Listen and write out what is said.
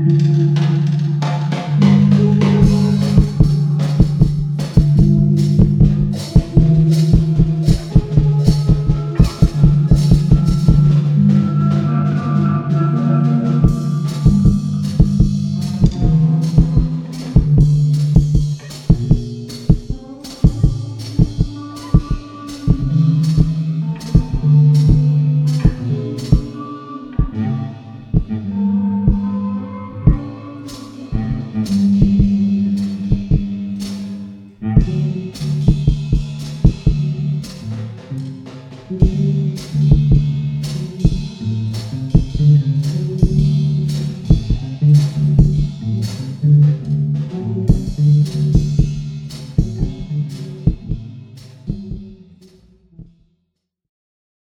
Música